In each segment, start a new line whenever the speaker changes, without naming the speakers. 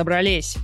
Собрались.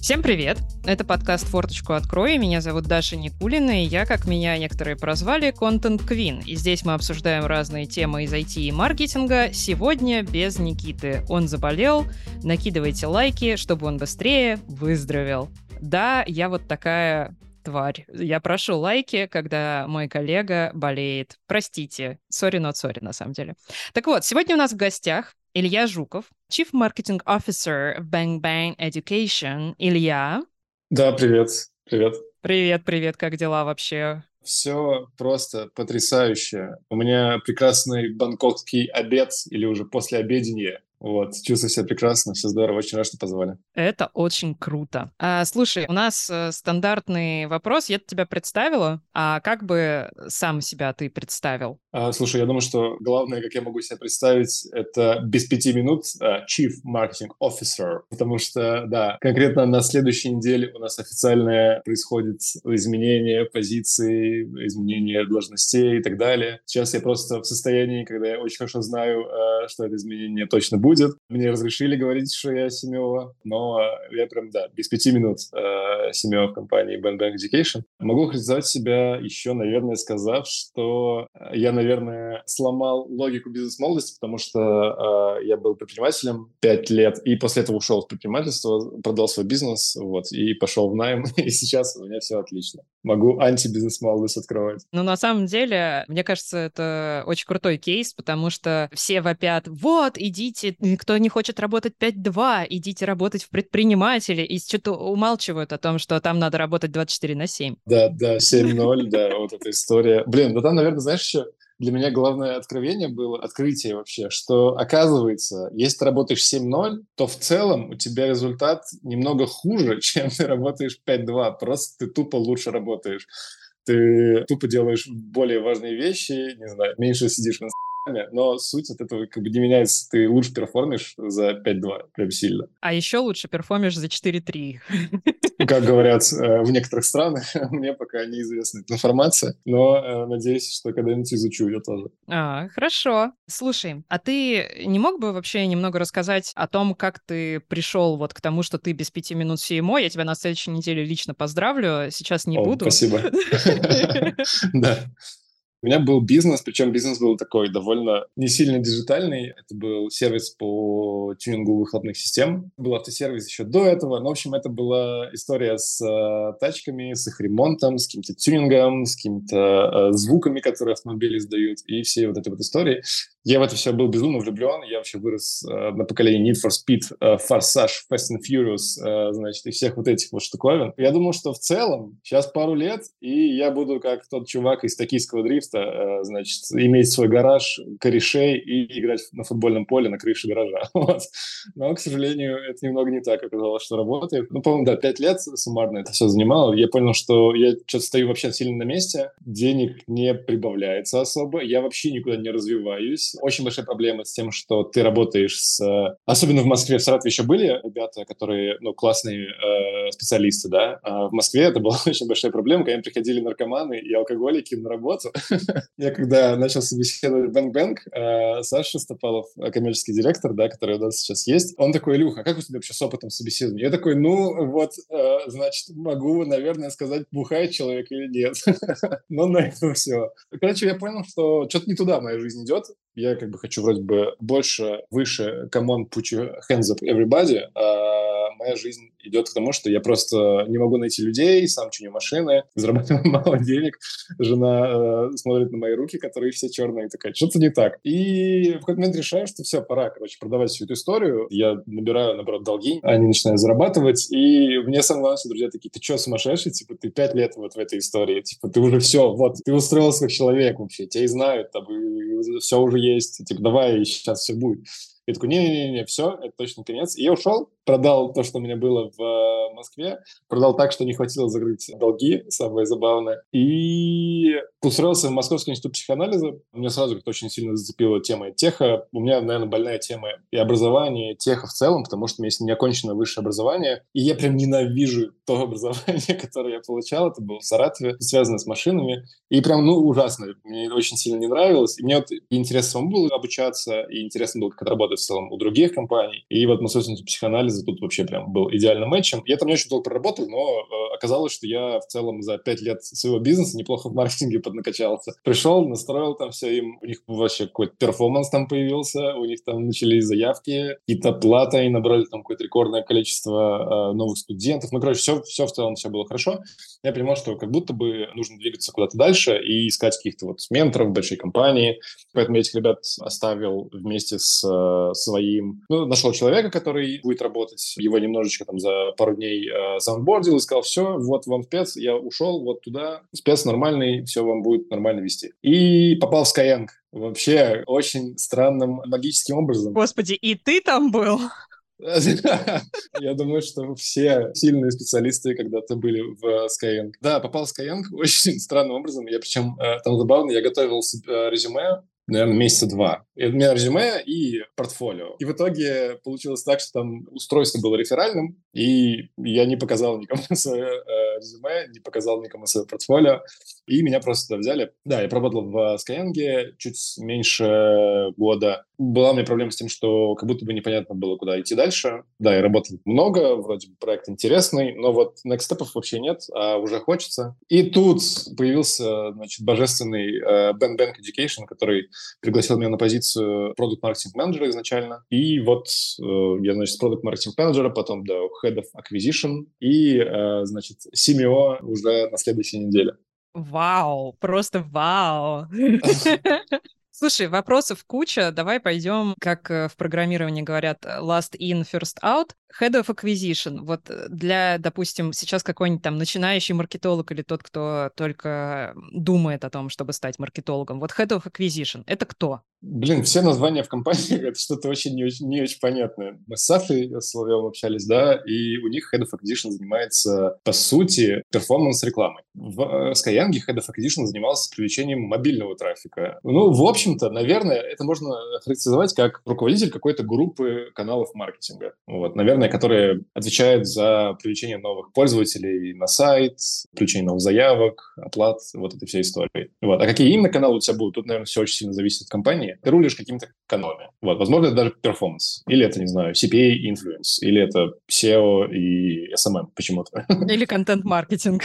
Всем привет! Это подкаст «Форточку открой». Меня зовут Даша Никулина, и я, как меня некоторые прозвали, Content Queen. И здесь мы обсуждаем разные темы из IT и маркетинга. Сегодня без Никиты. Он заболел. Накидывайте лайки, чтобы он быстрее выздоровел. Да, я вот такая тварь. Я прошу лайки, когда мой коллега болеет. Простите. Sorry, not sorry, на самом деле. Так вот, сегодня у нас в гостях Илья Жуков, Chief Marketing Officer в Bang Bang Education. Илья.
Да, привет. Привет.
Привет, привет. Как дела вообще?
Все просто потрясающе. У меня прекрасный бангкокский обед или уже после обеденья. Вот, чувствую себя прекрасно, все здорово, очень рад, что позвали.
Это очень круто. А, слушай, у нас э, стандартный вопрос, я тебя представила, а как бы сам себя ты представил?
А, слушай, я думаю, что главное, как я могу себя представить, это без пяти минут uh, Chief Marketing Officer, потому что, да, конкретно на следующей неделе у нас официально происходит изменение позиции, изменение должностей и так далее. Сейчас я просто в состоянии, когда я очень хорошо знаю, uh, что это изменение точно будет, будет. Мне разрешили говорить, что я Семева, но я прям, да, без пяти минут э, Семева в компании Band Bank Education. Могу характеризовать себя еще, наверное, сказав, что я, наверное, сломал логику бизнес-молодости, потому что э, я был предпринимателем пять лет, и после этого ушел в предпринимательство, продал свой бизнес, вот, и пошел в найм, и сейчас у меня все отлично. Могу анти-бизнес-молодость открывать.
Ну, на самом деле, мне кажется, это очень крутой кейс, потому что все вопят, вот, идите кто не хочет работать 5-2, идите работать в предприниматели, и что-то умалчивают о том, что там надо работать 24 на 7.
Да, да, 7-0, да, вот эта история. Блин, ну там, наверное, знаешь, еще для меня главное откровение было, открытие вообще, что оказывается, если ты работаешь 7-0, то в целом у тебя результат немного хуже, чем ты работаешь 5-2, просто ты тупо лучше работаешь. Ты тупо делаешь более важные вещи, не знаю, меньше сидишь в но суть от этого как бы не меняется. Ты лучше перформишь за 5-2, прям сильно.
А еще лучше перформишь за 4-3.
Как говорят э, в некоторых странах, мне пока неизвестна эта информация, но э, надеюсь, что когда-нибудь изучу ее тоже.
А, хорошо. Слушай, а ты не мог бы вообще немного рассказать о том, как ты пришел вот к тому, что ты без пяти минут CMO? Я тебя на следующей неделе лично поздравлю, сейчас не
О,
буду.
Спасибо. Да. У меня был бизнес, причем бизнес был такой довольно не сильно диджитальный. Это был сервис по тюнингу выхлопных систем. Был автосервис еще до этого. Но, в общем, это была история с э, тачками, с их ремонтом, с каким-то тюнингом, с какими-то э, звуками, которые автомобили издают, и все вот эти вот истории. Я в это все был безумно влюблен. Я вообще вырос э, на поколении Need for Speed, э, Forsage, Fast and Furious, э, значит, и всех вот этих вот штуковин. Я думал, что в целом сейчас пару лет, и я буду как тот чувак из токийского дрифта, просто, э, значит, иметь свой гараж, корешей и играть на футбольном поле на крыше гаража. Вот. Но, к сожалению, это немного не так оказалось, что работает. Ну, по-моему, да, пять лет суммарно это все занимало. Я понял, что я что-то стою вообще сильно на месте, денег не прибавляется особо, я вообще никуда не развиваюсь. Очень большая проблема с тем, что ты работаешь с... Особенно в Москве, в Саратове еще были ребята, которые, ну, классные э, специалисты, да. А в Москве это была очень большая проблема, когда приходили наркоманы и алкоголики на работу. Я когда начал собеседовать Бэнк Бэнк, Саша Стопалов, э, коммерческий директор, да, который у нас сейчас есть, он такой, Илюха, а как у тебя вообще с опытом собеседования? Я такой, ну, вот, э, значит, могу, наверное, сказать, бухает человек или нет. Но на этом все. Короче, я понял, что что-то не туда моя жизнь идет. Я как бы хочу вроде бы больше, выше, come on, put your hands up everybody, а моя жизнь идет к тому, что я просто не могу найти людей, сам чиню машины, зарабатываю мало денег, жена э, смотрит на мои руки, которые все черные, и такая, что-то не так. И в какой-то момент решаю, что все, пора, короче, продавать всю эту историю. Я набираю, наоборот, долги, они начинают зарабатывать, и мне самое главное, друзья такие, ты что, сумасшедший? Типа, ты пять лет вот в этой истории, типа, ты уже все, вот, ты устроился как человек вообще, тебя и знают, там, и все уже есть, типа, давай, сейчас все будет. Я такой, не-не-не, все, это точно конец. И я ушел, продал то, что у меня было в э, Москве, продал так, что не хватило закрыть долги, самое забавное, и устроился в Московский институт психоанализа. Меня сразу как-то очень сильно зацепила тема теха. У меня, наверное, больная тема и образование, теха в целом, потому что у меня есть неоконченное высшее образование, и я прям ненавижу то образование, которое я получал, это было в Саратове, связано с машинами, и прям, ну, ужасно, мне очень сильно не нравилось, и мне вот интересно было обучаться, и интересно было, как это работает в целом у других компаний. И вот массовственность психоанализа тут вообще прям был идеальным матчем. Я там не очень долго проработал, но э, оказалось, что я в целом за пять лет своего бизнеса неплохо в маркетинге поднакачался. Пришел, настроил там все им, у них вообще какой-то перформанс там появился, у них там начались заявки, какие-то платы, и набрали там какое-то рекордное количество э, новых студентов. Ну, короче, все, все в целом все было хорошо. Я понимал, что как будто бы нужно двигаться куда-то дальше и искать каких-то вот менторов, большой компании. Поэтому я этих ребят оставил вместе с э, своим... Ну, нашел человека, который будет работать. Его немножечко там за пару дней э, заонбордил и сказал, все, вот вам спец, я ушел вот туда, спец нормальный, все вам будет нормально вести. И попал в Skyeng. Вообще очень странным магическим образом.
Господи, и ты там был?
Я думаю, что все сильные специалисты когда-то были в Skyeng. Да, попал в Skyeng очень странным образом. Я причем э, там забавно, я готовил э, резюме наверное, месяца два. И у меня резюме и портфолио. И в итоге получилось так, что там устройство было реферальным, и я не показал никому свое э, резюме, не показал никому свое портфолио, и меня просто взяли. Да, я поработал в Skyeng чуть меньше года. Была у меня проблема с тем, что как будто бы непонятно было, куда идти дальше. Да, я работал много, вроде бы проект интересный, но вот next степов вообще нет, а уже хочется. И тут появился, значит, божественный э, Ben Bank Education, который пригласил меня на позицию продукт маркетинг менеджера изначально. И вот э, я, значит, продукт маркетинг менеджера, потом до Head of Acquisition и, э, значит, CMO уже на следующей неделе.
Вау, просто вау. Слушай, вопросов куча. Давай пойдем, как э, в программировании говорят, last in, first out. Head of Acquisition. Вот э, для, допустим, сейчас какой-нибудь там начинающий маркетолог или тот, кто только думает о том, чтобы стать маркетологом. Вот Head of Acquisition — это кто?
Блин, все названия в компании — это что-то очень не очень, не очень понятное. Мы с Сашей Соловьевым общались, да, и у них Head of Acquisition занимается, по сути, перформанс-рекламой. В э, Skyeng Head of Acquisition занимался привлечением мобильного трафика. Ну, в общем-то, наверное, это можно характеризовать как руководитель какой-то группы каналов маркетинга. Вот, наверное, которые отвечают за привлечение новых пользователей на сайт, привлечение новых заявок, оплат, вот этой всей истории. Вот. А какие именно каналы у тебя будут? Тут, наверное, все очень сильно зависит от компании, компании, ты рулишь какими-то каналами. Вот, возможно, это даже перформанс. Или это, не знаю, CPA и influence. Или это SEO и SMM почему-то.
Или контент-маркетинг.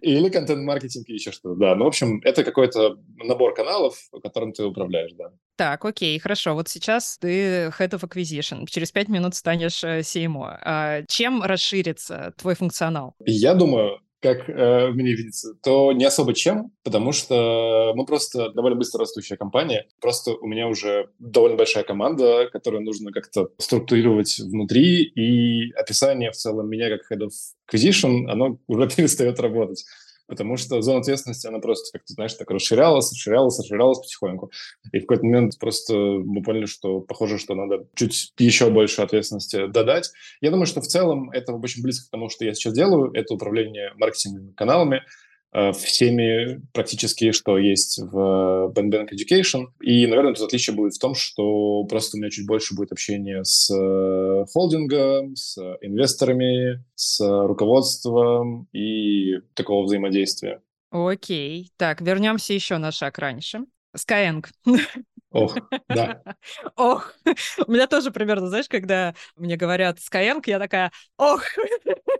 Или контент-маркетинг и еще что-то, да. Ну, в общем, это какой-то набор каналов, которым ты управляешь, да.
Так, окей, хорошо. Вот сейчас ты Head of Acquisition. Через пять минут станешь э, CMO. А чем расширится твой функционал?
Я думаю, как э, мне видится, то не особо чем, потому что мы просто довольно быстро растущая компания. Просто у меня уже довольно большая команда, которую нужно как-то структурировать внутри, и описание в целом меня как Head of Acquisition, оно уже перестает работать потому что зона ответственности, она просто, как ты знаешь, так расширялась, расширялась, расширялась потихоньку. И в какой-то момент просто мы поняли, что похоже, что надо чуть еще больше ответственности додать. Я думаю, что в целом это очень близко к тому, что я сейчас делаю. Это управление маркетинговыми каналами, всеми практически, что есть в Bank Education. И, наверное, тут отличие будет в том, что просто у меня чуть больше будет общения с э, холдингом, с инвесторами, с руководством и такого взаимодействия.
Окей. Так, вернемся еще на шаг раньше. Skyeng.
Ох, да.
Ох, у меня тоже примерно, знаешь, когда мне говорят Skyeng, я такая, ох,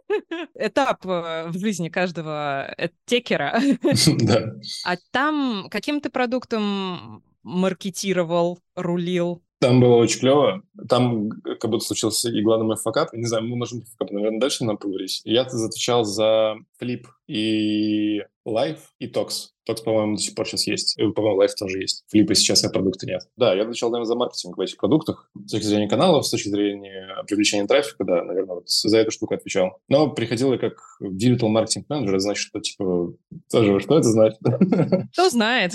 этап э, в жизни каждого эдтекера. Да. А там каким ты продуктом маркетировал, рулил?
Там было очень клево. Там как будто случился и главный мой факап. Не знаю, мы можем, наверное, дальше нам поговорить. Я отвечал за Flip и Life и Talks. Talks, по-моему, до сих пор сейчас есть. И, по-моему, Life тоже есть. Flip а сейчас как продукта нет. Да, я отвечал, наверное, за маркетинг в этих продуктах. С точки зрения каналов, с точки зрения привлечения трафика, да, наверное, вот за эту штуку отвечал. Но приходил я как digital маркетинг менеджер, значит, что, типа, тоже, что это значит?
Кто знает.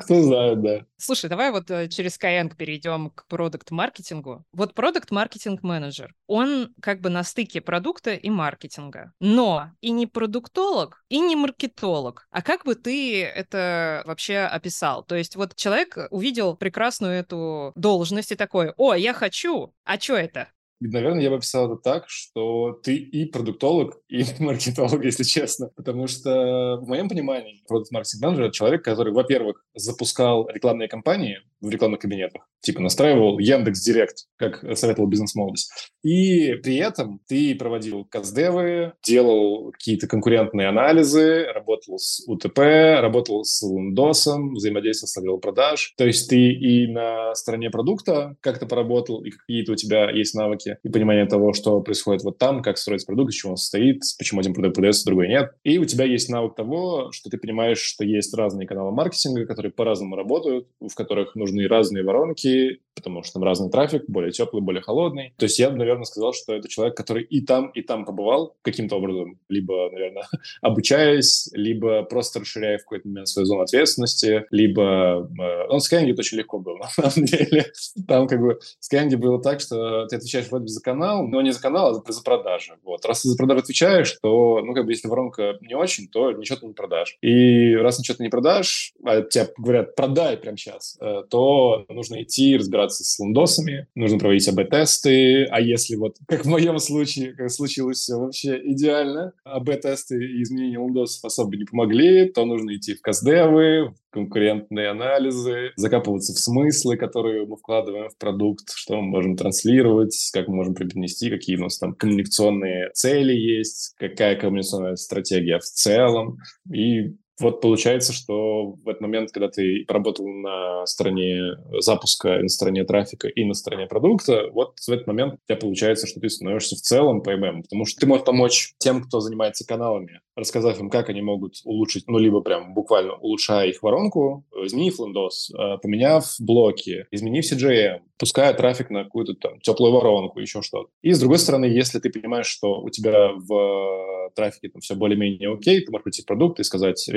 Кто знает, да.
Слушай, давай вот э, через Skyeng перейдем к продукт-маркетингу. Вот продукт-маркетинг-менеджер, он как бы на стыке продукта и маркетинга. Но и не продуктолог, и не маркетолог. А как бы ты это вообще описал? То есть вот человек увидел прекрасную эту должность и такой, о, я хочу, а что это?
Наверное, я бы описал это так, что ты и продуктолог, и маркетолог, если честно. Потому что, в моем понимании, продукт-маркетинг менеджер — это человек, который, во-первых, запускал рекламные кампании в рекламных кабинетах, типа настраивал Яндекс Директ, как советовал бизнес-молодость. И при этом ты проводил каздевы, делал какие-то конкурентные анализы, работал с УТП, работал с лендосом, взаимодействовал с отделом продаж. То есть ты и на стороне продукта как-то поработал, и какие-то у тебя есть навыки и понимание того, что происходит вот там, как строить продукт, из чего он состоит, почему один продукт продается, другой нет. И у тебя есть навык того, что ты понимаешь, что есть разные каналы маркетинга, которые по-разному работают, в которых нужны разные воронки, потому что там разный трафик, более теплый, более холодный. То есть я бы, наверное, сказал, что это человек, который и там, и там побывал каким-то образом, либо, наверное, обучаясь, либо просто расширяя в какой-то момент свою зону ответственности, либо... Э, он с Кэнди очень легко был, на самом деле. Там как бы с Кэнди было так, что ты отвечаешь вроде бы за канал, но не за канал, а за продажи. Вот. Раз ты за продажи отвечаешь, то, ну, как бы, если воронка не очень, то ничего ты не продашь. И раз ничего ты не продашь, а тебе говорят, продай прямо сейчас, э, то нужно идти разбираться разбираться с лендосами, нужно проводить АБ-тесты, а если вот, как в моем случае, как случилось все вообще идеально, АБ-тесты и изменения лендосов особо не помогли, то нужно идти в каздевы, конкурентные анализы, закапываться в смыслы, которые мы вкладываем в продукт, что мы можем транслировать, как мы можем преподнести, какие у нас там коммуникационные цели есть, какая коммуникационная стратегия в целом. И вот получается, что в этот момент, когда ты поработал на стороне запуска, на стороне трафика и на стороне продукта, вот в этот момент у тебя получается, что ты становишься в целом PMM, потому что ты можешь помочь тем, кто занимается каналами, рассказав им, как они могут улучшить, ну, либо прям буквально улучшая их воронку, изменив лендос, э, поменяв блоки, изменив CGM, пуская трафик на какую-то там теплую воронку, еще что-то. И с другой стороны, если ты понимаешь, что у тебя в трафике там все более-менее окей, ты можешь прийти в продукт и сказать,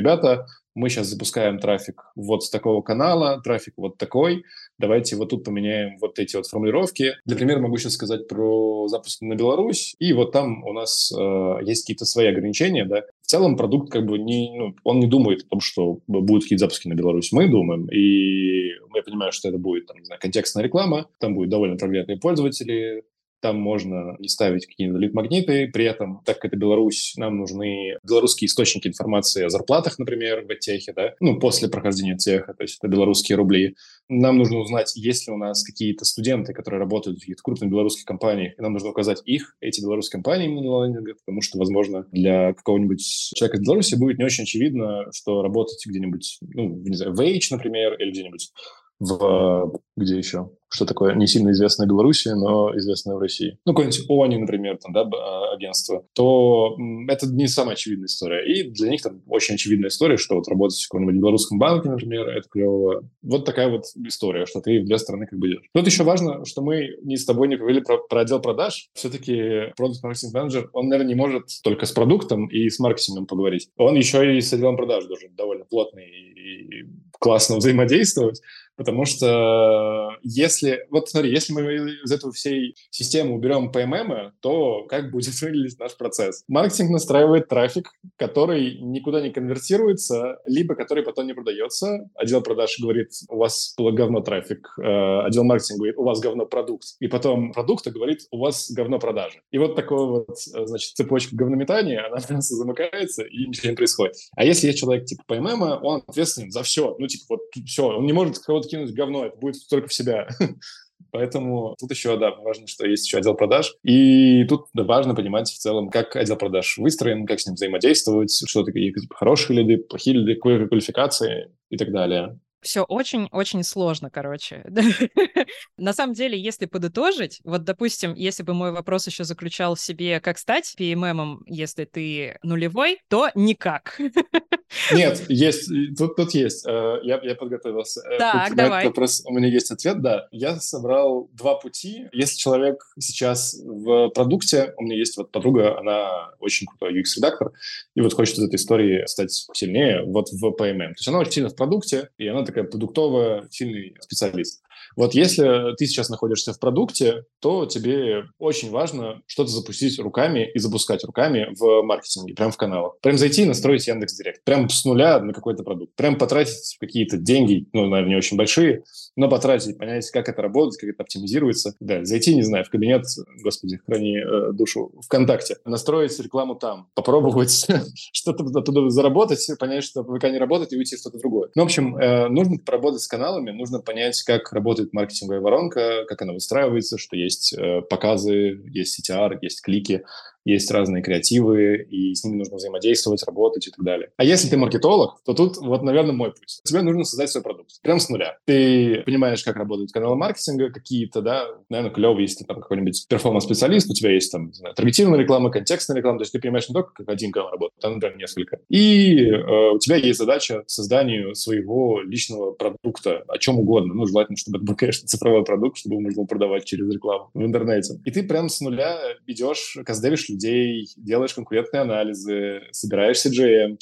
мы сейчас запускаем трафик вот с такого канала, трафик вот такой, давайте вот тут поменяем вот эти вот формулировки. Для примера могу сейчас сказать про запуск на Беларусь, и вот там у нас э, есть какие-то свои ограничения, да. В целом продукт как бы не, ну, он не думает о том, что будут какие-то запуски на Беларусь. Мы думаем, и мы понимаем, что это будет, там, не знаю, контекстная реклама, там будет довольно проверенные пользователи, там можно не ставить какие-то лид-магниты, при этом, так как это Беларусь, нам нужны белорусские источники информации о зарплатах, например, в техе, да, ну, после прохождения теха, то есть это белорусские рубли. Нам нужно узнать, есть ли у нас какие-то студенты, которые работают в каких-то крупных белорусских компаниях, и нам нужно указать их, эти белорусские компании именно потому что, возможно, для какого-нибудь человека из Беларуси будет не очень очевидно, что работать где-нибудь, ну, не знаю, в H, например, или где-нибудь в... где еще? Что такое не сильно известное в Беларуси, но известное в России. Ну, какой-нибудь ОНИ, например, там, да, а, агентство. То это не самая очевидная история. И для них там очень очевидная история, что вот работать в каком-нибудь белорусском банке, например, это клево. Вот такая вот история, что ты в две стороны как бы идешь. Тут еще важно, что мы не с тобой не говорили про, про отдел продаж. Все-таки продукт маркетинг менеджер, он, наверное, не может только с продуктом и с маркетингом поговорить. Он еще и с отделом продаж должен довольно плотный и классно взаимодействовать. Потому что если, вот смотри, если мы из этого всей системы уберем PMM, то как будет выглядеть наш процесс? Маркетинг настраивает трафик, который никуда не конвертируется, либо который потом не продается. Отдел продаж говорит, у вас говно трафик. Э, отдел маркетинга говорит, у вас говно продукт. И потом продукта говорит, у вас говно продажи. И вот такое вот, э, значит, цепочка говнометания, она просто замыкается, и ничего не происходит. А если есть человек типа PMM, он ответственен за все. Ну, типа, вот все, он не может кого-то кинуть говно, это будет только в себя. Поэтому тут еще, да, важно, что есть еще отдел продаж. И тут важно понимать в целом, как отдел продаж выстроен, как с ним взаимодействовать, что такие хорошие лиды, плохие лиды, какой квалификации и так далее.
Все очень-очень сложно, короче. На самом деле, если подытожить, вот, допустим, если бы мой вопрос еще заключал в себе, как стать PMM, если ты нулевой, то никак.
Нет, есть, тут, тут есть. Э, я, я подготовился.
Э, так, тут давай.
вопрос у меня есть ответ, да. Я собрал два пути. Если человек сейчас в продукте, у меня есть вот подруга, она очень крутой UX-редактор, и вот хочет из этой истории стать сильнее вот в PMM. То есть она очень сильно в продукте, и она такая продуктовая, сильный специалист. Вот если ты сейчас находишься в продукте, то тебе очень важно что-то запустить руками и запускать руками в маркетинге, прям в каналах. Прям зайти и настроить Яндекс Директ. Прям с нуля на какой-то продукт. Прям потратить какие-то деньги, ну, наверное, не очень большие, но потратить, понять, как это работает, как это оптимизируется. Да, зайти, не знаю, в кабинет, господи, храни э, душу, ВКонтакте, настроить рекламу там, попробовать что-то оттуда заработать, понять, что ВК не работает, и уйти в что-то другое. Ну, в общем, э, нужно поработать с каналами, нужно понять, как работает маркетинговая воронка, как она выстраивается, что есть э, показы, есть CTR, есть клики, есть разные креативы, и с ними нужно взаимодействовать, работать и так далее. А если ты маркетолог, то тут вот, наверное, мой путь. Тебе нужно создать свой продукт, прям с нуля. Ты понимаешь, как работают каналы маркетинга какие-то, да, наверное, клево, если ты там какой-нибудь перформанс-специалист, у тебя есть там, не знаю, таргетированная реклама, контекстная реклама, то есть ты понимаешь не только, как один канал работает, а, например, несколько. И э, у тебя есть задача созданию своего личного продукта, о чем угодно. Ну, желательно, чтобы это был, конечно, цифровой продукт, чтобы его можно продавать через рекламу в интернете. И ты прям с нуля идешь, каздевишь людей, делаешь конкурентные анализы, собираешь CGM,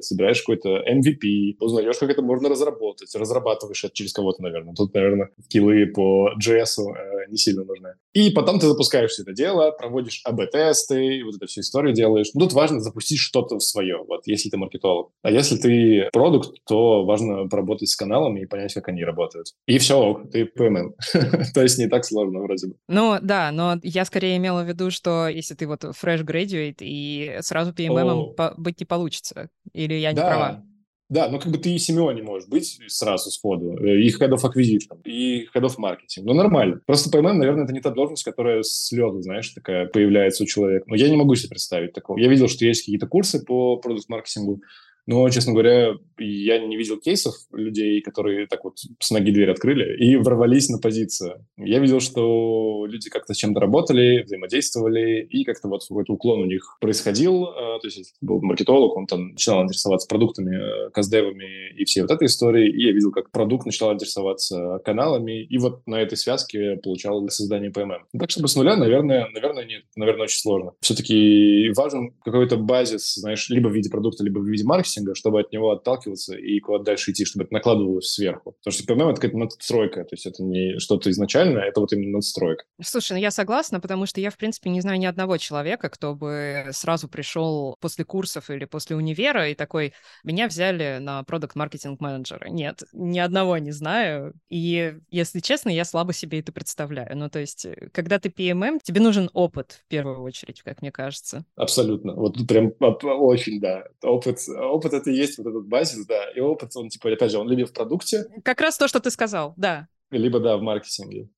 собираешь какой-то MVP, узнаешь, как это можно разработать, разрабатываешь это через кого-то, наверное. Тут, наверное, скиллы по JS э, не сильно нужны. И потом ты запускаешь все это дело, проводишь АБ-тесты, вот эту всю историю делаешь. Но тут важно запустить что-то свое, вот, если ты маркетолог. А если ты продукт, то важно поработать с каналами и понять, как они работают. И все, ты PMM. то есть не так сложно вроде бы.
Ну, да, но я скорее имела в виду, что если ты вот fresh graduate, и сразу PMM по- быть не получится. Или я не да. права?
Да, но как бы ты и Симеон не можешь быть сразу сходу, э, и Head of Acquisition, и Head of Marketing. Ну, нормально. Просто PMM, наверное, это не та должность, которая с лету, знаешь, такая появляется у человека. Но я не могу себе представить такого. Я видел, что есть какие-то курсы по продукт-маркетингу, но, честно говоря, я не видел кейсов людей, которые так вот с ноги дверь открыли и ворвались на позицию. Я видел, что люди как-то с чем-то работали, взаимодействовали, и как-то вот какой-то уклон у них происходил. А, то есть был маркетолог, он там начинал интересоваться продуктами, э, каздевами и всей вот этой историей, и я видел, как продукт начал интересоваться каналами, и вот на этой связке получал создание PMM. Так, чтобы с нуля, наверное, наверное, нет. Наверное, очень сложно. Все-таки важен какой-то базис, знаешь, либо в виде продукта, либо в виде маркетинга, маркетинга, чтобы от него отталкиваться и куда дальше идти, чтобы это накладывалось сверху. Потому что PMM — это какая-то надстройка, то есть это не что-то изначальное, это вот именно надстройка.
Слушай, ну я согласна, потому что я, в принципе, не знаю ни одного человека, кто бы сразу пришел после курсов или после универа и такой, меня взяли на продукт маркетинг менеджера. Нет, ни одного не знаю. И, если честно, я слабо себе это представляю. Ну, то есть, когда ты PMM, тебе нужен опыт в первую очередь, как мне кажется.
Абсолютно. Вот тут прям очень, да. Опыт, опыт опыт это и есть вот этот базис, да, и опыт, он, типа, опять же, он либо в продукте.
Как раз то, что ты сказал, да.
Либо, да, в маркетинге.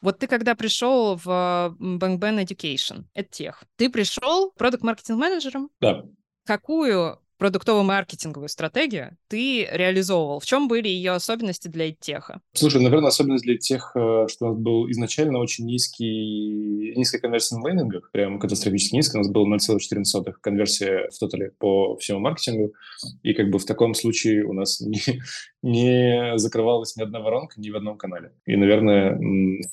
Вот ты когда пришел в Bang Education, EdTech, ты пришел продукт-маркетинг-менеджером?
Да.
Какую продуктово-маркетинговую стратегию ты реализовывал? В чем были ее особенности для теха?
Слушай, наверное, особенность для тех, э, что у нас был изначально очень низкий, низкая конверсия лендингах, прям катастрофически низкая. У нас было 0,14 конверсия в тотале по всему маркетингу. И как бы в таком случае у нас не, не закрывалась ни одна воронка ни в одном канале. И, наверное,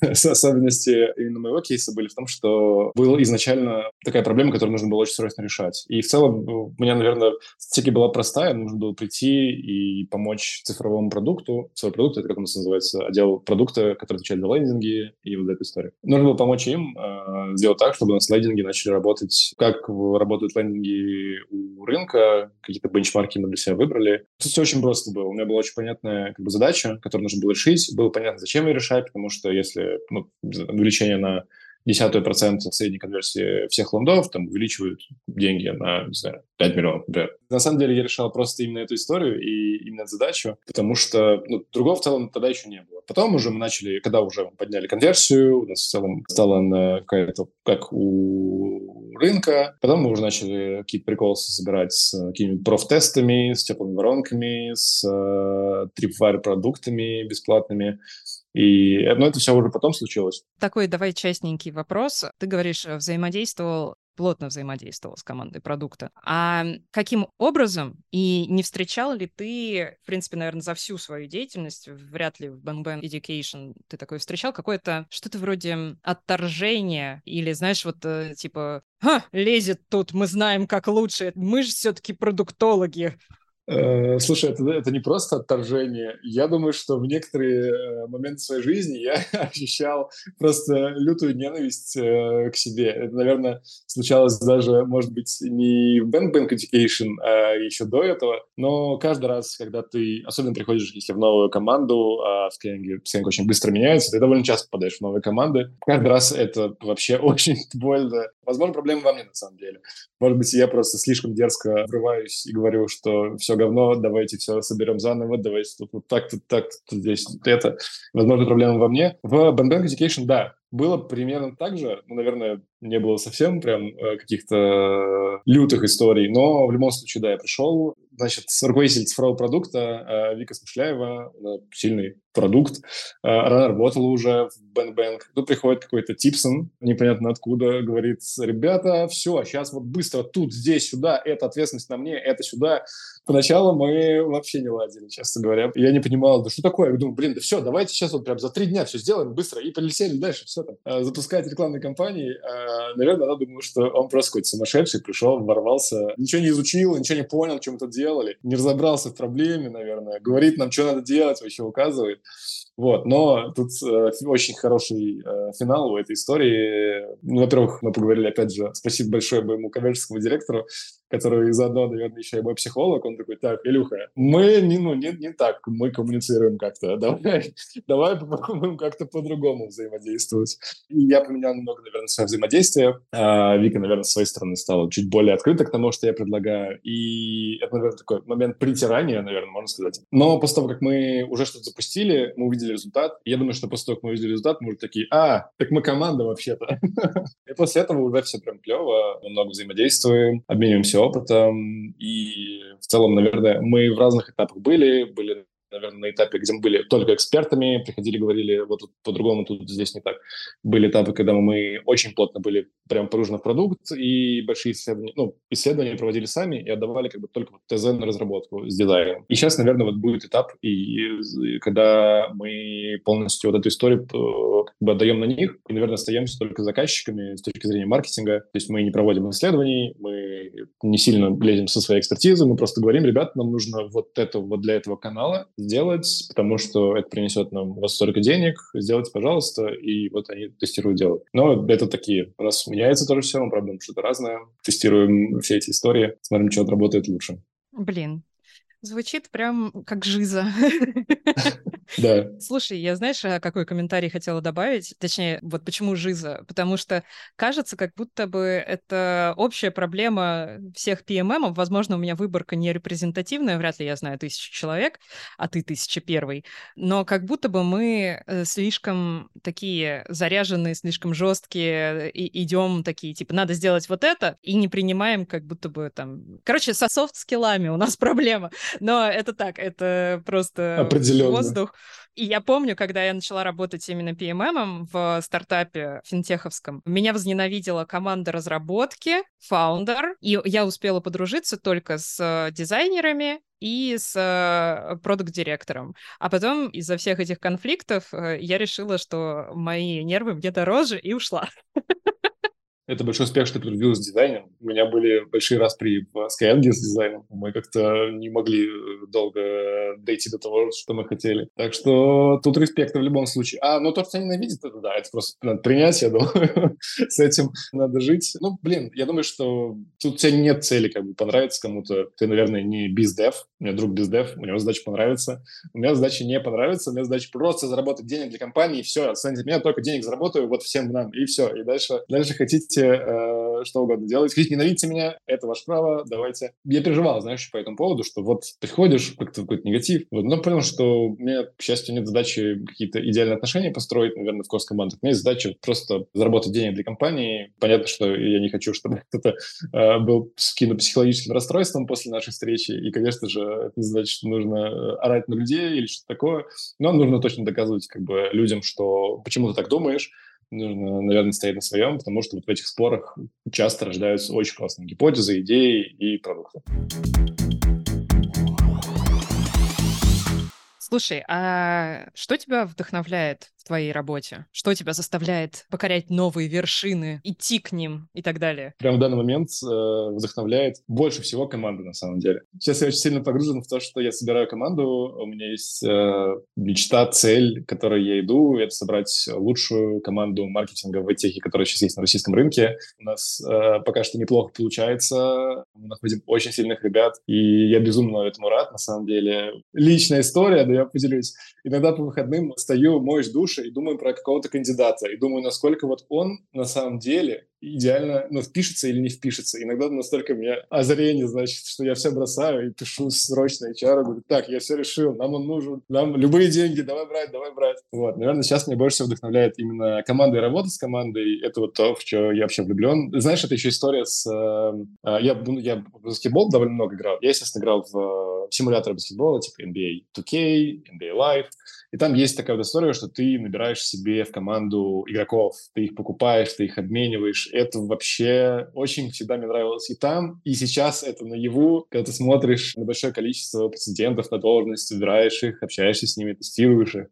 особенности именно моего кейса были в том, что была изначально такая проблема, которую нужно было очень срочно решать. И в целом у меня, наверное, стратегия была простая. Нужно было прийти и помочь цифровому продукту. Цифровой продукт — это, как у нас называется, отдел продукта, который отвечает за лендинги и вот эту историю. Нужно было помочь им э, сделать так, чтобы у нас лендинги начали работать, как работают лендинги у рынка, какие-то бенчмарки мы для себя выбрали. Тут все очень просто было. У меня была очень понятная как бы, задача, которую нужно было решить. Было понятно, зачем ее решать, потому что если ну, увеличение на десятую процент средней конверсии всех лендов, там увеличивают деньги на, не знаю, 5 миллионов, например. На самом деле я решал просто именно эту историю и именно эту задачу, потому что ну, другого в целом тогда еще не было. Потом уже мы начали, когда уже подняли конверсию, у нас в целом стала она какая-то как у рынка. Потом мы уже начали какие-то приколы собирать с какими-то профтестами, с теплыми воронками, с э, Tripwire продуктами бесплатными. И ну, это все уже потом случилось.
Такой давай частненький вопрос. Ты говоришь, э, взаимодействовал плотно взаимодействовал с командой продукта. А каким образом и не встречал ли ты, в принципе, наверное, за всю свою деятельность, вряд ли в Bang Bang Education ты такое встречал, какое-то что-то вроде отторжения или, знаешь, вот э, типа, Ха, лезет тут, мы знаем, как лучше, мы же все-таки продуктологи,
Э, слушай, это, это не просто отторжение. Я думаю, что в некоторые э, моменты своей жизни я ощущал просто лютую ненависть э, к себе. Это, наверное, случалось даже, может быть, не в Bank Bank Education, а еще до этого. Но каждый раз, когда ты, особенно приходишь, если в новую команду, а в Skyeng, Skyeng очень быстро меняется, ты довольно часто попадаешь в новые команды. Каждый раз это вообще очень больно. Возможно, проблема во мне на самом деле. Может быть, я просто слишком дерзко врываюсь и говорю, что все говно, давайте все соберем заново, давайте тут вот так, тут так, тут здесь тут это. Возможно, проблема во мне. В Bank Education, да, было примерно так же, ну, наверное, не было совсем прям э, каких-то лютых историй, но в любом случае, да, я пришел, значит, руководитель цифрового продукта э, Вика Смышляева, сильный продукт, э, она работала уже в BankBank. Тут приходит какой-то Типсон, непонятно откуда, говорит, ребята, все, сейчас вот быстро тут, здесь, сюда, это ответственность на мне, это сюда. Поначалу мы вообще не ладили, честно говоря. Я не понимал, да что такое? Я думаю, блин, да все, давайте сейчас вот прям за три дня все сделаем быстро и полетели дальше, все там. Э, запускать рекламные кампании, наверное, она думала, что он просто какой-то сумасшедший, пришел, ворвался, ничего не изучил, ничего не понял, чем это делали, не разобрался в проблеме, наверное, говорит нам, что надо делать, вообще указывает. Вот, но тут э, очень хороший э, финал у этой истории. Ну, во-первых, мы поговорили, опять же, спасибо большое моему коммерческому директору, который заодно, наверное, еще и мой психолог. Он такой, так, Илюха, мы не, ну, не, не так, мы коммуницируем как-то. Давай, давай попробуем как-то по-другому взаимодействовать. И я поменял немного, наверное, свое взаимодействие. А Вика, наверное, с своей стороны стала чуть более открыта к тому, что я предлагаю. И это, наверное, такой момент притирания, наверное, можно сказать. Но после того, как мы уже что-то запустили, мы увидели увидели результат. Я думаю, что после того, как мы увидели результат, мы уже такие, а, так мы команда вообще-то. И после этого уже все прям клево, много взаимодействуем, обмениваемся опытом. И в целом, наверное, мы в разных этапах были, были наверное, на этапе, где мы были только экспертами, приходили, говорили, вот тут по-другому, тут здесь не так. Были этапы, когда мы очень плотно были прям погружены в продукт, и большие исследования, ну, исследования проводили сами и отдавали как бы только вот ТЗ на разработку с дизайном. И сейчас, наверное, вот будет этап, и, и когда мы полностью вот эту историю э, как бы отдаем на них, и, наверное, остаемся только заказчиками с точки зрения маркетинга. То есть мы не проводим исследований, мы не сильно лезем со своей экспертизы, мы просто говорим, ребят, нам нужно вот это вот для этого канала сделать, потому что это принесет нам вот столько денег, сделайте, пожалуйста, и вот они тестируют, делают. Но это такие, у нас меняется тоже все, мы пробуем что-то разное, тестируем все эти истории, смотрим, что работает лучше.
Блин, Звучит прям как жиза.
Да.
Слушай, я знаешь, а, какой комментарий хотела добавить? Точнее, вот почему жиза? Потому что кажется, как будто бы это общая проблема всех PMM. Возможно, у меня выборка не репрезентативная, вряд ли я знаю тысячу человек, а ты тысяча первый. Но как будто бы мы э, слишком такие заряженные, слишком жесткие, и идем такие, типа, надо сделать вот это, и не принимаем как будто бы там... Короче, со софт-скиллами у нас проблема. Но это так, это просто воздух. И я помню, когда я начала работать именно PMM в стартапе финтеховском, меня возненавидела команда разработки, фаундер, и я успела подружиться только с дизайнерами и с э, продукт-директором. А потом из-за всех этих конфликтов э, я решила, что мои нервы мне дороже, и ушла.
Это большой успех, что с дизайном. У меня были большие распри в Skyeng с дизайном. Мы как-то не могли э, долго дойти до того, что мы хотели. Так что тут респект в любом случае. А, ну то, что ненавидит, это да, это просто надо принять, я думаю. с этим надо жить. Ну, блин, я думаю, что тут у тебя нет цели как бы понравиться кому-то. Ты, наверное, не бездев. У меня друг бездев, у него задача понравится. У меня задача не понравится, у меня задача просто заработать денег для компании, и все, отстаньте меня, только денег заработаю, вот всем нам, и все. И дальше, дальше хотите э, что угодно делать, хотите ненавидите меня, это ваше право, давайте. Я переживал, знаешь, по этому поводу, что вот приходишь, как-то какой-то негатив, вот, но понял, что у меня, к счастью, нет задачи какие-то идеальные отношения построить, наверное, в кос-командах. У меня есть задача просто заработать денег для компании. Понятно, что я не хочу, чтобы кто-то э, был с каким-то психологическим расстройством после нашей встречи, и, конечно же, это не значит, что нужно э, орать на людей или что-то такое, но нужно точно доказывать как бы людям, что почему ты так думаешь, нужно, наверное, стоять на своем, потому что вот в этих спорах часто рождаются очень классные гипотезы, идеи и продукты.
Слушай, а что тебя вдохновляет твоей работе? Что тебя заставляет покорять новые вершины, идти к ним и так далее?
Прямо в данный момент э, вдохновляет больше всего команда, на самом деле. Сейчас я очень сильно погружен в то, что я собираю команду, у меня есть э, мечта, цель, к которой я иду, это собрать лучшую команду маркетинга в техе, которая сейчас есть на российском рынке. У нас э, пока что неплохо получается, мы находим очень сильных ребят, и я безумно этому рад, на самом деле. Личная история, да я поделюсь. Иногда по выходным стою, моешь души и думаю про какого-то кандидата, и думаю, насколько вот он на самом деле идеально, ну, впишется или не впишется. Иногда настолько у меня озарение, значит, что я все бросаю и пишу срочно HR, говорю, так, я все решил, нам он нужен, нам любые деньги, давай брать, давай брать. Вот, наверное, сейчас меня больше всего вдохновляет именно команда и работа с командой. Это вот то, в что я вообще влюблен. Знаешь, это еще история с... Э, я, я в баскетбол довольно много играл. Я, естественно, играл в э, симуляторы баскетбола, типа NBA 2K, NBA Live. И там есть такая вот история, что ты набираешь себе в команду игроков, ты их покупаешь, ты их обмениваешь. Это вообще очень всегда мне нравилось и там, и сейчас это наяву, когда ты смотришь на большое количество претендентов на должность, выбираешь их, общаешься с ними, тестируешь их.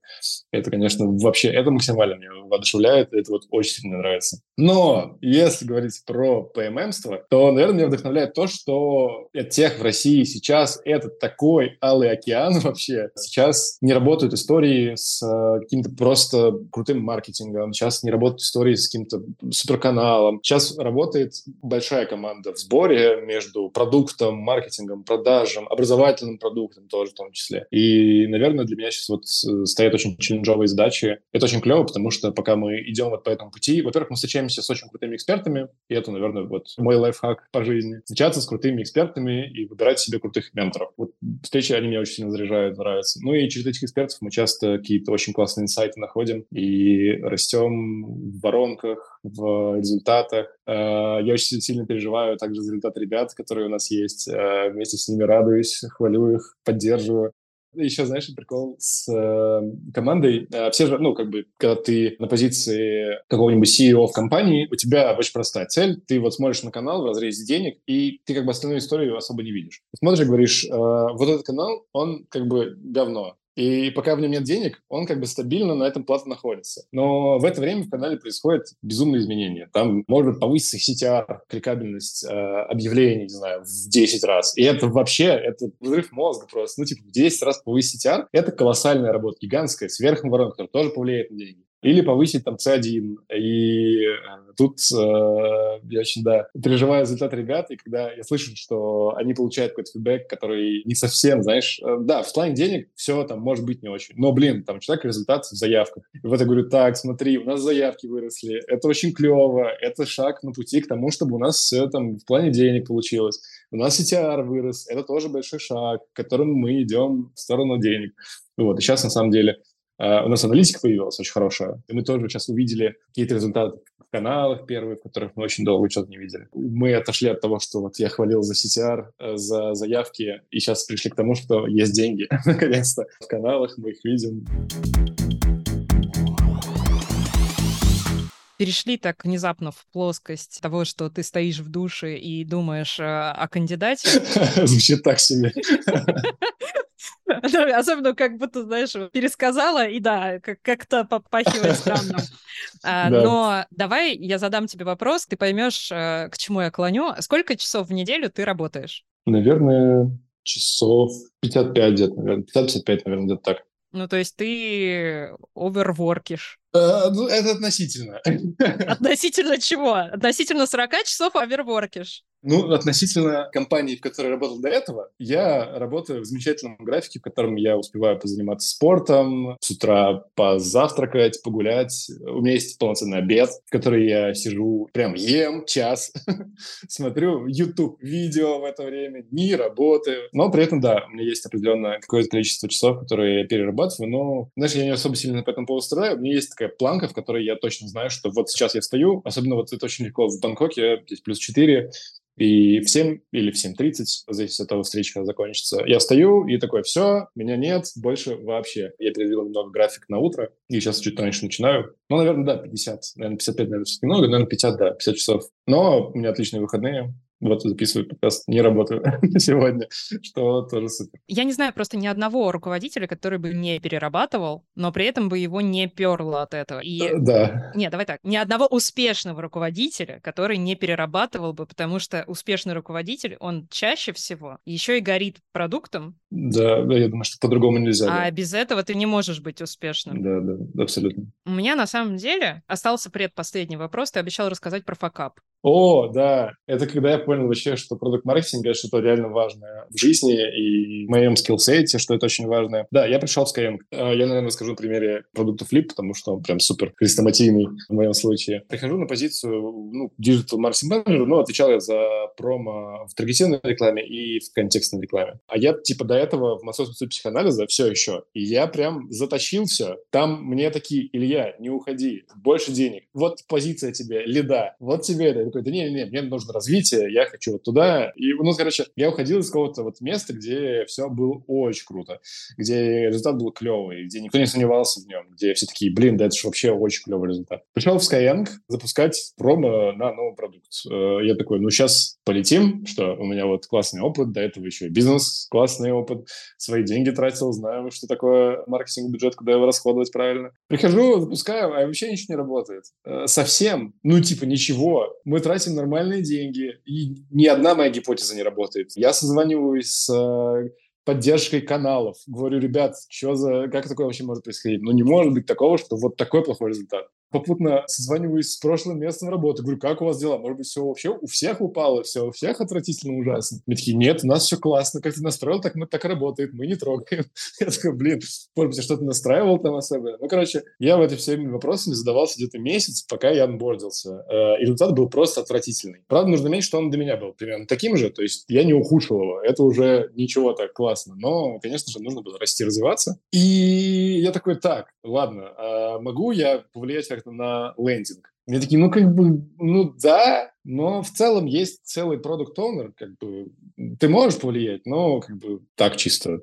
Это, конечно, вообще, это максимально меня воодушевляет, это вот очень сильно нравится. Но если говорить про ПММство, то, наверное, меня вдохновляет то, что от тех в России сейчас это такой алый океан вообще. Сейчас не работают истории истории с э, каким-то просто крутым маркетингом, сейчас не работают истории с каким-то суперканалом. Сейчас работает большая команда в сборе между продуктом, маркетингом, продажем, образовательным продуктом тоже в том числе. И, наверное, для меня сейчас вот стоят очень челленджовые задачи. Это очень клево, потому что пока мы идем вот по этому пути, во-первых, мы встречаемся с очень крутыми экспертами, и это, наверное, вот мой лайфхак по жизни. Встречаться с крутыми экспертами и выбирать себе крутых менторов. Вот встречи, они меня очень сильно заряжают, нравятся. Ну и через этих экспертов мы часто какие-то очень классные инсайты находим и растем в воронках, в результатах. Э, я очень сильно переживаю также за результаты ребят, которые у нас есть. Э, вместе с ними радуюсь, хвалю их, поддерживаю еще, знаешь, прикол с э, командой. Э, все же, ну, как бы, когда ты на позиции какого-нибудь CEO в компании, у тебя очень простая цель. Ты вот смотришь на канал в разрезе денег, и ты как бы остальную историю особо не видишь. Смотришь и говоришь, э, вот этот канал, он как бы говно. И пока в нем нет денег, он как бы стабильно на этом плато находится. Но в это время в канале происходят безумные изменения. Там может повыситься CTR, кликабельность э, объявлений, не знаю, в 10 раз. И это вообще, это взрыв мозга просто. Ну, типа, в 10 раз повысить CTR — это колоссальная работа, гигантская, сверхнаворот, которая тоже повлияет на деньги или повысить там C1. И э, тут э, я очень, да, переживаю результат ребят, и когда я слышу, что они получают какой-то фидбэк, который не совсем, знаешь, э, да, в плане денег все там может быть не очень, но, блин, там человек результат в заявках. И вот я говорю, так, смотри, у нас заявки выросли, это очень клево, это шаг на пути к тому, чтобы у нас все там в плане денег получилось. У нас CTR вырос, это тоже большой шаг, к которому мы идем в сторону денег. Вот, и сейчас, на самом деле, Uh, у нас аналитика появилась очень хорошая, и мы тоже сейчас увидели какие-то результаты в каналах первые, в которых мы очень долго что-то не видели. Мы отошли от того, что вот я хвалил за CTR, э, за заявки, и сейчас пришли к тому, что есть деньги, наконец-то, в каналах, мы их видим.
перешли так внезапно в плоскость того, что ты стоишь в душе и думаешь э, о кандидате.
Звучит так себе.
Особенно как будто, знаешь, пересказала, и да, как-то попахивает странным. А, но давай я задам тебе вопрос, ты поймешь, э, к чему я клоню. Сколько часов в неделю ты работаешь?
Наверное, часов 55 где-то, наверное. 50-55, наверное, где-то так.
Ну, то есть ты оверворкишь.
Uh, ну, это относительно.
Относительно чего? Относительно 40 часов оверворкишь.
Ну, относительно компании, в которой работал до этого, я работаю в замечательном графике, в котором я успеваю позаниматься спортом, с утра позавтракать, погулять. У меня есть полноценный обед, в который я сижу, прям ем час, смотрю YouTube-видео в это время, не работаю. Но при этом, да, у меня есть определенное какое-то количество часов, которые я перерабатываю, но, знаешь, я не особо сильно по этому поводу страдаю. У меня есть такая планка, в которой я точно знаю, что вот сейчас я встаю, особенно вот это очень легко в Бангкоке, здесь плюс 4, и в 7 или в 7.30, зависит от того, встреча закончится, я встаю и такой, все, меня нет больше вообще. Я передвинул немного график на утро, и сейчас чуть раньше начинаю. Ну, наверное, да, 50. Наверное, 55, наверное, все немного, наверное, 50, да, 50 часов. Но у меня отличные выходные. Вот записываю подкаст, не работаю сегодня, что тоже супер.
Я не знаю просто ни одного руководителя, который бы не перерабатывал, но при этом бы его не перло от этого. И...
Э, да.
Нет, давай так. Ни одного успешного руководителя, который не перерабатывал бы, потому что успешный руководитель, он чаще всего еще и горит продуктом.
Да, да я думаю, что по-другому нельзя.
А
да.
без этого ты не можешь быть успешным.
Да, да, абсолютно.
У меня на самом деле остался предпоследний вопрос. Ты обещал рассказать про факап.
О, да. Это когда я понял вообще, что продукт-маркетинг — это что-то реально важное в жизни и в моем скиллсете, что это очень важно. Да, я пришел в Skyeng. А, я, наверное, скажу на примере продукта Flip, потому что он прям супер хрестоматийный в моем случае. Прихожу на позицию ну, digital marketing manager, но отвечал я за промо в таргетированной рекламе и в контекстной рекламе. А я, типа, до этого в массовом психоанализа все еще. И я прям затащил все. Там мне такие, Илья, не уходи, больше денег. Вот позиция тебе, лида, вот тебе это такой, да не, не, мне нужно развитие, я хочу вот туда. И, ну, короче, я уходил из какого-то вот места, где все было очень круто, где результат был клевый, где никто не сомневался в нем, где все такие, блин, да это же вообще очень клевый результат. Пришел в Skyeng запускать промо на новый продукт. Э, я такой, ну, сейчас полетим, что у меня вот классный опыт, до этого еще и бизнес, классный опыт, свои деньги тратил, знаю, что такое маркетинг бюджет, куда его расходовать правильно. Прихожу, запускаю, а вообще ничего не работает. Э, совсем, ну, типа, ничего. Мы тратим нормальные деньги, и ни одна моя гипотеза не работает. Я созваниваюсь с э, поддержкой каналов. Говорю, ребят, что за, как такое вообще может происходить? Ну, не может быть такого, что вот такой плохой результат попутно созваниваюсь с прошлым местом работы. Говорю, как у вас дела? Может быть, все вообще у всех упало, все у всех отвратительно ужасно. Мне такие, нет, у нас все классно. Как ты настроил, так мы так работает. Мы не трогаем. Я такой, блин, может быть, что-то настраивал там особенно. Ну, короче, я в эти всеми вопросами задавался где-то месяц, пока я анбордился. Э, и результат был просто отвратительный. Правда, нужно иметь, что он для меня был примерно таким же. То есть я не ухудшил его. Это уже ничего так классно. Но, конечно же, нужно было расти, развиваться. И я такой, так, ладно, а могу я повлиять как-то на лендинг. Мне такие, ну, как бы, ну, да, но в целом есть целый продукт оунер как бы, ты можешь повлиять, но, как бы, так чисто.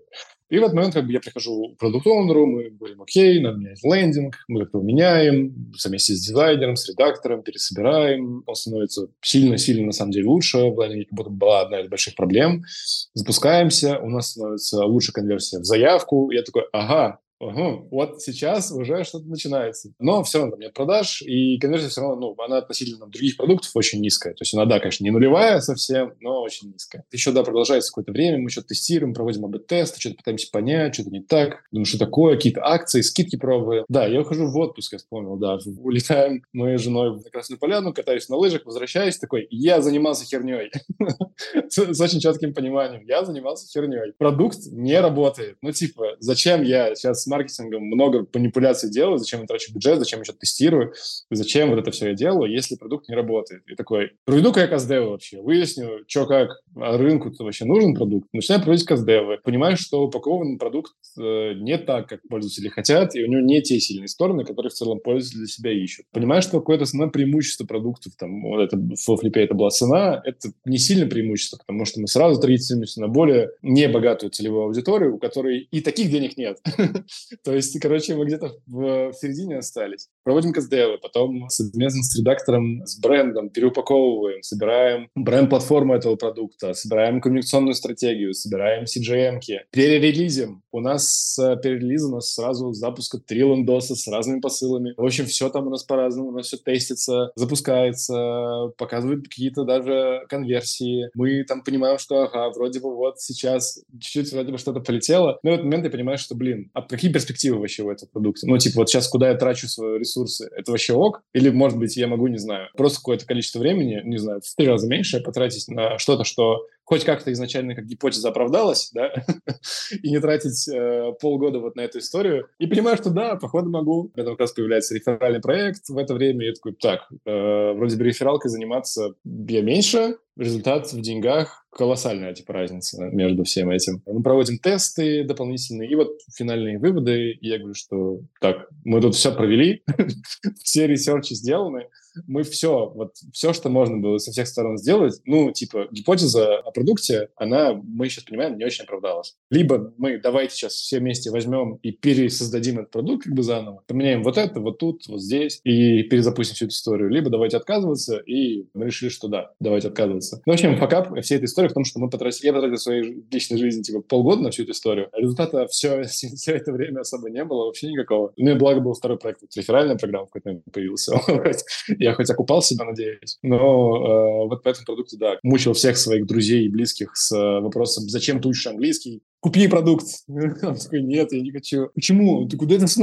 И в этот момент как бы я прихожу к продукт оунеру мы говорим, окей, надо менять лендинг, мы это меняем, вместе с дизайнером, с редактором, пересобираем, он становится сильно-сильно, на самом деле, лучше, в лендинге как будто была одна из больших проблем. Запускаемся, у нас становится лучше конверсия в заявку, я такой, ага, Угу. Вот сейчас уже что-то начинается. Но все равно там нет продаж, и конверсия все равно, ну, она относительно других продуктов очень низкая. То есть она, да, конечно, не нулевая совсем, но очень низкая. Еще, да, продолжается какое-то время, мы что-то тестируем, проводим АБ-тесты, что-то пытаемся понять, что-то не так. Думаю, что такое, какие-то акции, скидки пробуем. Да, я ухожу в отпуск, я вспомнил, да. Улетаем мы с женой на Красную Поляну, катаюсь на лыжах, возвращаюсь такой, я занимался херней. С очень четким пониманием. Я занимался херней. Продукт не работает. Ну, типа, зачем я сейчас маркетингом много манипуляций делаю, зачем я трачу бюджет, зачем я что-то тестирую, зачем вот это все я делаю, если продукт не работает. И такой, проведу-ка я каздевы вообще, выясню, что как, а рынку-то вообще нужен продукт, начинаю проводить каздевы, понимаю, что упакованный продукт э, не так, как пользователи хотят, и у него не те сильные стороны, которые в целом пользователи для себя ищут. Понимаю, что какое-то основное преимущество продуктов, там, вот это в флипе это была цена, это не сильно преимущество, потому что мы сразу таргетируемся на более небогатую целевую аудиторию, у которой и таких денег нет. То есть, короче, мы где-то в, в середине остались. Проводим каздевы, потом совместно с редактором, с брендом переупаковываем, собираем бренд-платформу этого продукта, собираем коммуникационную стратегию, собираем CGM-ки, перерелизим. У нас э, перерелиз у нас сразу запуска три лендоса с разными посылами. В общем, все там у нас по-разному, у нас все тестится, запускается, показывает какие-то даже конверсии. Мы там понимаем, что, ага, вроде бы вот сейчас чуть-чуть вроде бы что-то полетело. Но в этот момент я понимаю, что, блин, а какие перспективы вообще у этого продукта? Ну, типа, вот сейчас куда я трачу свои ресурсы? Это вообще ок? Или, может быть, я могу, не знаю, просто какое-то количество времени, не знаю, в три раза меньше потратить на что-то, что хоть как-то изначально как гипотеза оправдалась, да, и не тратить э, полгода вот на эту историю. И понимаю, что да, походу могу. В этом как раз появляется реферальный проект в это время. Я такой, так, э, вроде бы рефералкой заниматься я меньше, результат в деньгах колоссальная, типа, разница между всем этим. Мы проводим тесты дополнительные, и вот финальные выводы. И я говорю, что так, мы тут все провели, все ресерчи сделаны, мы все, вот все, что можно было со всех сторон сделать, ну, типа, гипотеза о продукте, она, мы сейчас понимаем, не очень оправдалась. Либо мы давайте сейчас все вместе возьмем и пересоздадим этот продукт как бы заново, поменяем вот это, вот тут, вот здесь, и перезапустим всю эту историю. Либо давайте отказываться, и мы решили, что да, давайте отказываться. Ну, в общем, факап всей этой истории в том, что мы потратили, я потратил своей личной жизни, типа, полгода на всю эту историю, а результата все, все это время особо не было, вообще никакого. Ну и благо был второй проект, вот, реферальная программа в какой-то появился. я хоть окупал себя, надеюсь, но э, вот по этому продукту, да, мучил всех своих друзей и близких с э, вопросом, зачем ты учишь английский, купи продукт. Он такой, нет, я не хочу. Почему? Ты куда это?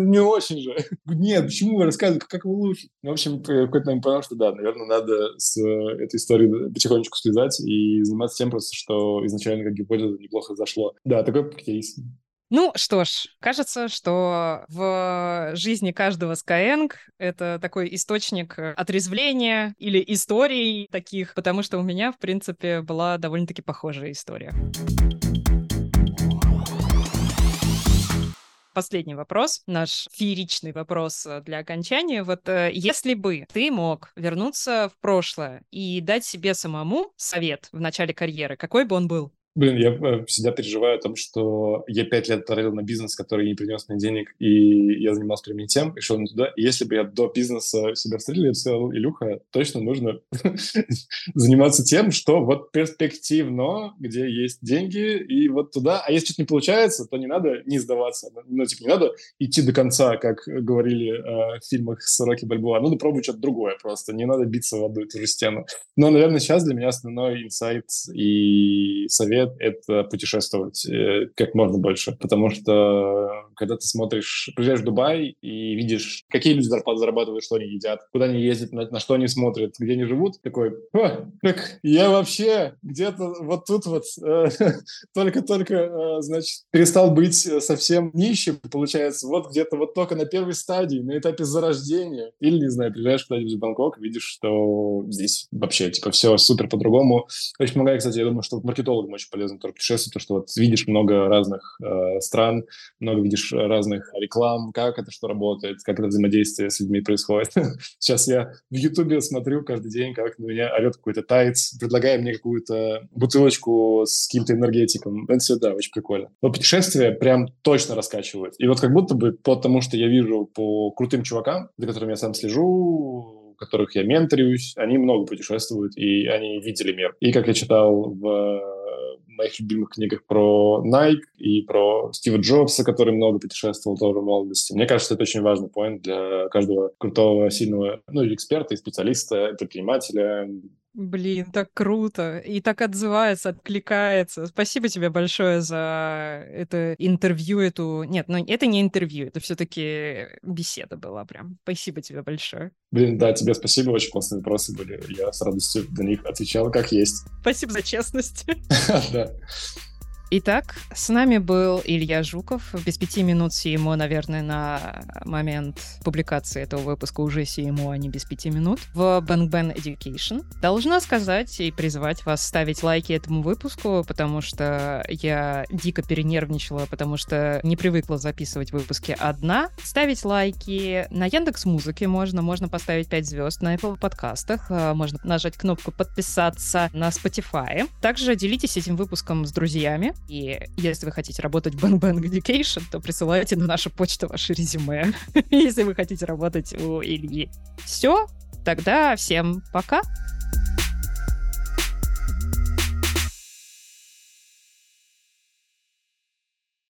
Не очень же. Нет, почему вы рассказываете, как вы лучше? В общем, какой-то момент понял, что да, наверное, надо с э, этой историей потихонечку слезать и заниматься тем просто, что изначально как гипотеза неплохо зашло. Да, такой кейс.
Ну что ж, кажется, что в жизни каждого Skyeng это такой источник отрезвления или историй таких, потому что у меня, в принципе, была довольно-таки похожая история. Последний вопрос, наш фееричный вопрос для окончания. Вот э, если бы ты мог вернуться в прошлое и дать себе самому совет в начале карьеры, какой бы он был?
Блин, я э, всегда переживаю о том, что я пять лет тратил на бизнес, который не принес мне денег, и я занимался прям тем, и шел не туда. И если бы я до бизнеса себя встретил, я бы сказал, Илюха, точно нужно заниматься тем, что вот перспективно, где есть деньги, и вот туда. А если что-то не получается, то не надо не сдаваться. Ну, типа, не надо идти до конца, как говорили э, в фильмах с Рокки Бальбоа. Надо пробовать что-то другое просто. Не надо биться в одну и ту же стену. Но, наверное, сейчас для меня основной инсайт и совет совет — это путешествовать э, как можно больше, потому что когда ты смотришь, приезжаешь в Дубай и видишь, какие люди зарплаты зарабатывают, что они едят, куда они ездят, на, на что они смотрят, где они живут, такой, как я вообще где-то вот тут вот э, только-только, э, значит, перестал быть совсем нищим, получается, вот где-то вот только на первой стадии, на этапе зарождения. Или, не знаю, приезжаешь куда-нибудь в Бангкок, видишь, что здесь вообще, типа, все супер по-другому. Очень помогает, кстати, я думаю, что маркетологам очень полезно тоже путешествовать, то, что вот видишь много разных э, стран, много видишь разных реклам, как это что работает, как это взаимодействие с людьми происходит. Сейчас я в Ютубе смотрю каждый день, как на меня орет какой-то тайц, предлагая мне какую-то бутылочку с каким-то энергетиком. Это все, да, очень прикольно. Но путешествия прям точно раскачивают. И вот как будто бы потому, что я вижу по крутым чувакам, за которыми я сам слежу, которых я менторюсь, они много путешествуют, и они видели мир. И как я читал в моих любимых книгах про Nike и про Стива Джобса, который много путешествовал тоже в молодости. Мне кажется, это очень важный поинт для каждого крутого, сильного, ну, или эксперта, и специалиста, предпринимателя,
Блин, так круто. И так отзывается, откликается. Спасибо тебе большое за это интервью, эту... Нет, ну это не интервью, это все-таки беседа была прям. Спасибо тебе большое.
Блин, да, тебе спасибо, очень классные вопросы были. Я с радостью на них отвечал как есть.
Спасибо за честность.
Да.
Итак, с нами был Илья Жуков. Без пяти минут ему, наверное, на момент публикации этого выпуска уже ему, а не без пяти минут. В Bang Bang Education. Должна сказать и призвать вас ставить лайки этому выпуску, потому что я дико перенервничала, потому что не привыкла записывать выпуски одна. Ставить лайки на Яндекс Музыке можно, можно поставить 5 звезд на Apple подкастах, а, можно нажать кнопку подписаться на Spotify. Также делитесь этим выпуском с друзьями. И если вы хотите работать в Bang Bang Education, то присылайте на нашу почту ваше резюме, если вы хотите работать у Ильи. Все, тогда всем пока.